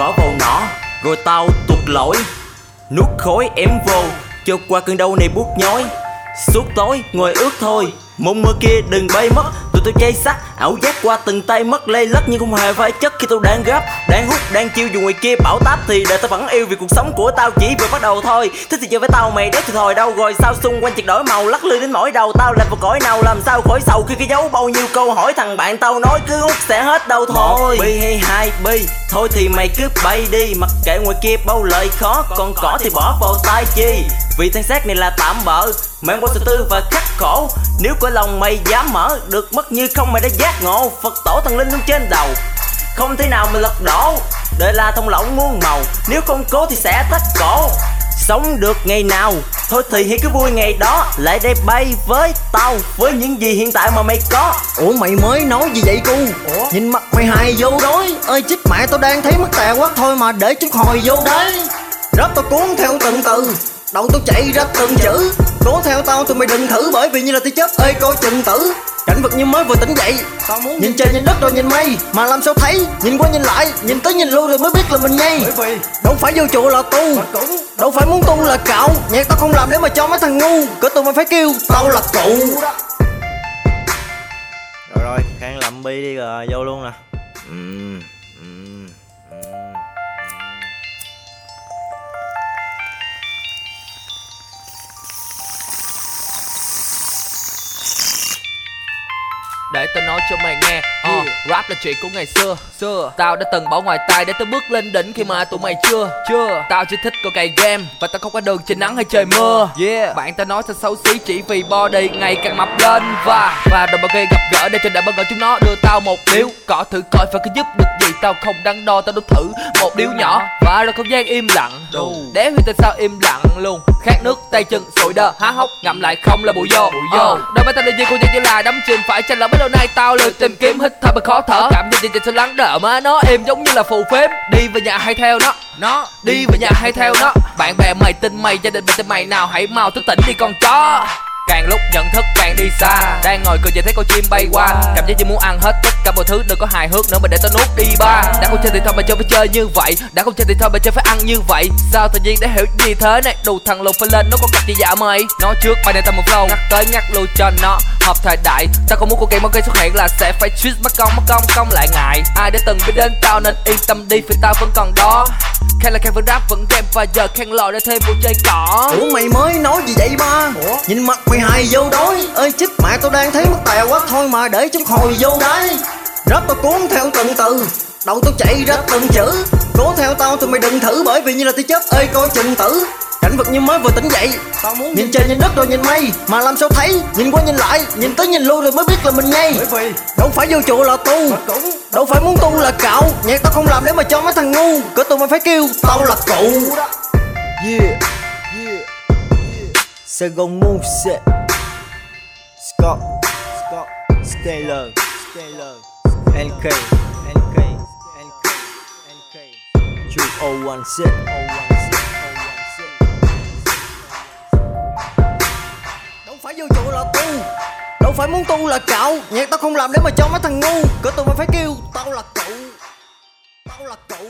có vào nó rồi tao tuột lỗi. Nuốt khối em vô cho qua cơn đau này buốt nhói. Suốt tối ngồi ướt thôi, mộng mơ kia đừng bay mất. Tụi tôi chay sắc ảo giác qua từng tay mất lây lất Nhưng không hề phải chất khi tôi đang gấp Đang hút đang chiêu dù ngoài kia bảo táp Thì đời tao vẫn yêu vì cuộc sống của tao chỉ vừa bắt đầu thôi. Thích thì chơi với tao mày đéo thì thôi đâu Rồi sao xung quanh chật đổi màu lắc lư đến mỗi đầu Tao là một cõi nào làm sao khỏi sầu Khi cái dấu bao nhiêu câu hỏi thằng bạn tao nói cứ hút sẽ hết đâu thôi. Bi hay hai bi Thôi thì mày cứ bay đi Mặc kệ ngoài kia bao lời khó Còn cỏ thì bỏ vào tay chi. Vì thân xác này là tạm bợ Mang qua sự tư và khắc khổ Nếu có lòng mày dám mở Được mất như không mày đã giác ngộ. Phật tổ thần linh luôn trên đầu. Không thể nào mà lật đổ. Đời là thông lỏng muôn màu. Nếu không cố thì sẽ thất cổ. Sống được ngày nào? Thôi thì hãy cứ vui ngày đó. Lại đây bay với tao. Với những gì hiện tại mà mày có. Ủa mày mới nói gì vậy cu? Ủa? Nhìn mặt mày hài vô đối. Ơi chích mẹ tao đang thấy mất tè quá. Thôi mà để chút hồi vô đấy. Rớp tao cuốn theo từng từ Đầu tao chạy ra từng chữ. Cố theo tao thì mày đừng thử Bởi vì như là tia chớp ơi coi chừng tử. Cảnh vật như mới vừa tỉnh dậy. Muốn Nhìn trời nhìn đất rồi nhìn mây Mà làm sao thấy? Nhìn qua nhìn lại Nhìn tới nhìn lui rồi mới biết là mình nhây. Vì Đâu phải vô chùa là tu cũng Đâu phải muốn tu là cạo. Nhạc tao không làm để mà cho mấy thằng ngu Cứ tụi mày phải kêu Tao là cụ. Rồi rồi Khang làm bi đi rồi vô luôn nè. Ừm, Để tao nói cho mày nghe. Uh, Rap là chuyện của ngày xưa xưa Tao đã từng bỏ ngoài tai để tao bước lên đỉnh khi mà tụi mày chưa Chưa. Tao chỉ thích coi cày game Và tao không có đường trên nắng hay trời mưa. Yeah. Bạn tao nói tao xấu xí chỉ vì body ngày càng mập lên Và Và đồng bao gây gặp gỡ để cho đại bất ngờ chúng nó. Đưa tao một điếu Cỏ thử coi phải có giúp được gì. Tao không đắn đo tao đốt thử một điếu nhỏ Và rồi không gian im lặng. Đéo hiểu tại sao im lặng luôn. Khát nước tay chân sụi đơ há hốc ngậm lại không là bụi vô. Bụi vô. Đôi mắt tao là gì cô như là đắm chìm phải. Chăng là mấy lâu nay tao lười tìm kiếm hít thở mà khó thở. Cảm giác gì sao lắng đỡ mà nó êm giống như là phù phếm. Đi về nhà hay theo nó. Nó đi về nhà hay theo nó. Bạn bè mày tin mày gia đình mày tin mày. Nào hãy mau thức tỉnh đi con chó Càng lúc nhận thức càng đi xa. Đang ngồi cười nhìn thấy con chim bay qua. Cảm giác như muốn ăn hết tất cả mọi thứ Đừng có hài hước nữa mà để tao nuốt đi ba. Đã không chơi thì thôi mà chơi phải chơi như vậy. Đã không chơi thì thôi mà chơi phải ăn như vậy. Sao tự nhiên để hiểu gì thế này? Đủ thằng lục phải lên nó có cặp gì dạ mày Nói trước bài này tao một flow Ngắt tới ngắt lui cho nó hợp thời đại. Tao không muốn cuộc game gây xuất hiện là sẽ phải twist mất công mất công công lại ngại. Ai đã từng biết đến tao nên yên tâm đi, vì tao vẫn còn đó. Khen là Khen vẫn rap, vẫn game và giờ khen lò để thêm một chơi cỏ. Ủa mày mới nói Nhìn mặt mày hài vô đối Ơi chích mẹ tao đang thấy mất tè quá. Thôi mà để chút hồi vô đấy Rớp tao cuốn theo từng từ. Đầu tao chạy ra từng chữ. Cố theo tao thì mày đừng thử Bởi vì như là tia chớp ơi coi chừng tử Cảnh vật như mới vừa tỉnh dậy. Tao muốn Nhìn trời nhìn đất rồi nhìn mây. Mà làm sao thấy? Nhìn qua nhìn lại Nhìn tới nhìn lui rồi mới biết là mình nhây Bởi vì Đâu phải vô chùa là tu. Cũng Đâu phải muốn tu là cạo. Nhạc tao không làm để mà cho mấy thằng ngu. Cứ tụi mày phải kêu Tao là cụ yeah. Saigon Muse Scott, Scott, Scaler Scaler NK, NK, NK, NK. Chu 016, Đâu phải vô chùa là tu Đâu phải muốn tu là cạo Nhạc tao không làm để mà cho mấy thằng ngu Cỡ tụi mày phải kêu Tao là cậu Tao là cậu.